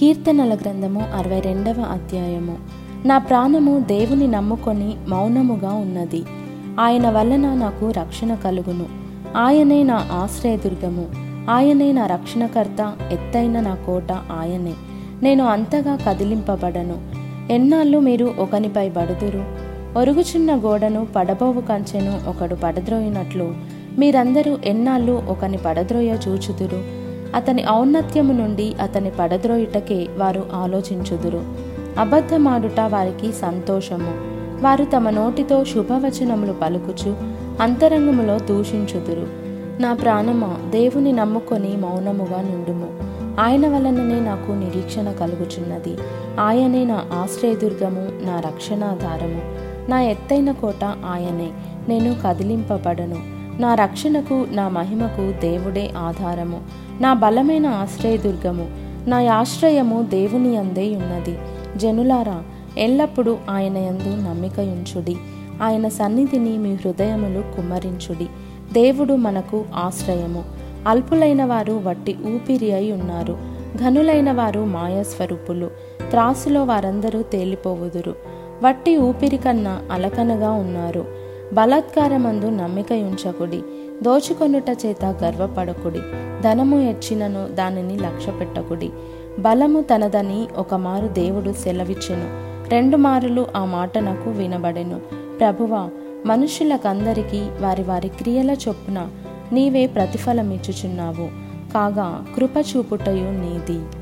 కీర్తనల గ్రంథము అరవై రెండవ అధ్యాయము. నా ప్రాణము దేవుని నమ్ముకొని మౌనముగా ఉన్నది. ఆయన వలన నాకు రక్షణ కలుగును. ఆయనే నా ఆశ్రయదుర్గము. ఆయనే నా రక్షణకర్త. ఎత్తైన నా కోట ఆయనే. నేను అంతగా కదిలింపబడను. ఎన్నాళ్ళు మీరు ఒకనిపై బడుదురు? ఒరుగుచున్న గోడను పడబోవు కంచెను ఒకడు పడద్రోయినట్లు. మీరందరూ ఎన్నాళ్ళు ఒకని పడద్రోయ చూచుదురు? అతని ఔన్నత్యము నుండి అతని పడద్రోయుటకే వారు ఆలోచించుదురు. అబద్ధమాడుట వారికి సంతోషము. వారు తమ నోటితో శుభవచనములు పలుకుచు అంతరంగములో దూషించుదురు. నా ప్రాణమా దేవుని నమ్ముకొని మౌనముగా నుండుము. ఆయన వలననే నాకు నిరీక్షణ కలుగుచున్నది. ఆయనే నా ఆశ్రయదుర్గము నా రక్షణాధారము. నా ఎత్తైన కోట ఆయనే నేను కదిలింపబడను. నా రక్షణకు నా మహిమకు దేవుడే ఆధారము. నా బలమైన ఆశ్రయదుర్గము నా ఆశ్రయము దేవుని అందే ఉన్నది. జనులారా ఎల్లప్పుడూ ఆయన యందు నమ్మికయుంచుడి. ఆయన సన్నిధిని మీ హృదయములు కుమ్మరించుడి. దేవుడు మనకు ఆశ్రయము. అల్పులైన వారు వట్టి ఊపిరి అయి ఉన్నారు. ఘనులైన వారు మాయాస్వరూపులు. త్రాసులో వారందరూ తేలిపోవుదురు. వట్టి ఊపిరి కన్నా అలకనగా ఉన్నారు. బలాత్కారమందు నమ్మిక ఉంచకుడి దోచుకొనుట చేత గర్వపడకుడి. ధనము ఎచ్చినను దానిని లక్ష్య పెట్టకుడి బలము తనదని ఒకమారు దేవుడు సెలవిచ్చెను. రెండు మారులు ఆ మాట నాకు వినబడెను. ప్రభువా మనుషులకందరికీ వారి వారి క్రియల చొప్పున నీవే ప్రతిఫలమిచ్చుచున్నావు. కాగా కృప చూపుటయు నీది.